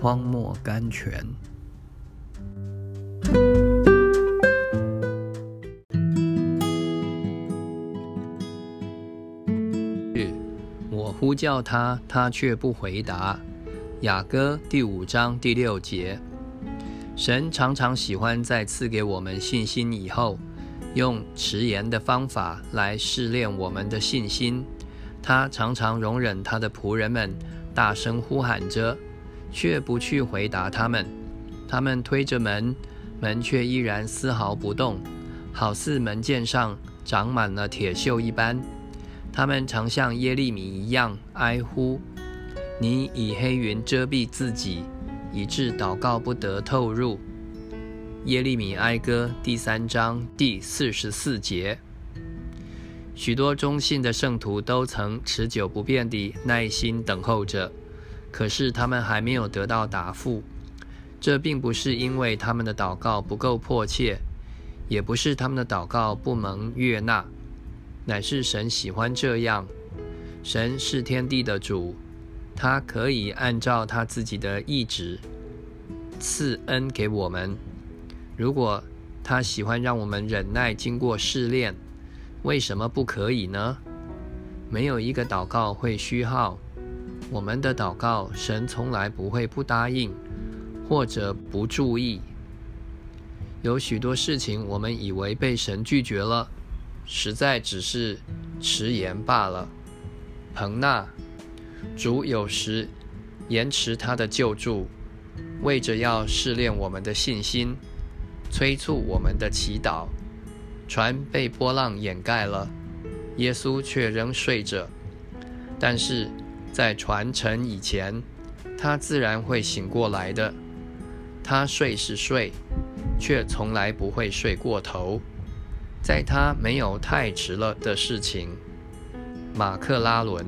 荒漠甘泉。我呼叫他，他却不回答。雅歌第五章第六节。神常常喜欢在赐给我们信心以后，用迟延的方法来试炼我们的信心。他常常容忍他的仆人们大声呼喊着，却不去回答他们。他们推着门，门却依然丝毫不动，好似门键上长满了铁锈一般。他们常像耶利米一样哀呼：“你以黑云遮蔽自己，以致祷告不得透入。”耶利米哀歌第三章第四十四节。许多忠信的圣徒都曾持久不变地耐心等候着，可是他们还没有得到答复。这并不是因为他们的祷告不够迫切，也不是他们的祷告不蒙悦纳。乃是神喜欢这样。神是天地的主，他可以按照他自己的意志赐恩给我们。如果他喜欢让我们忍耐经过试炼，为什么不可以呢？没有一个祷告会虚耗。我们的祷告，神从来不会不答应，或者不注意。有许多事情，我们以为被神拒绝了。实在只是迟延罢了。彭纳，主有时延迟他的救助，为着要试炼我们的信心，催促我们的祈祷。船被波浪掩盖了，耶稣却仍睡着。但是在传承以前，他自然会醒过来的。他睡是睡，却从来不会睡过头。在他没有太迟了的事情，马克拉伦。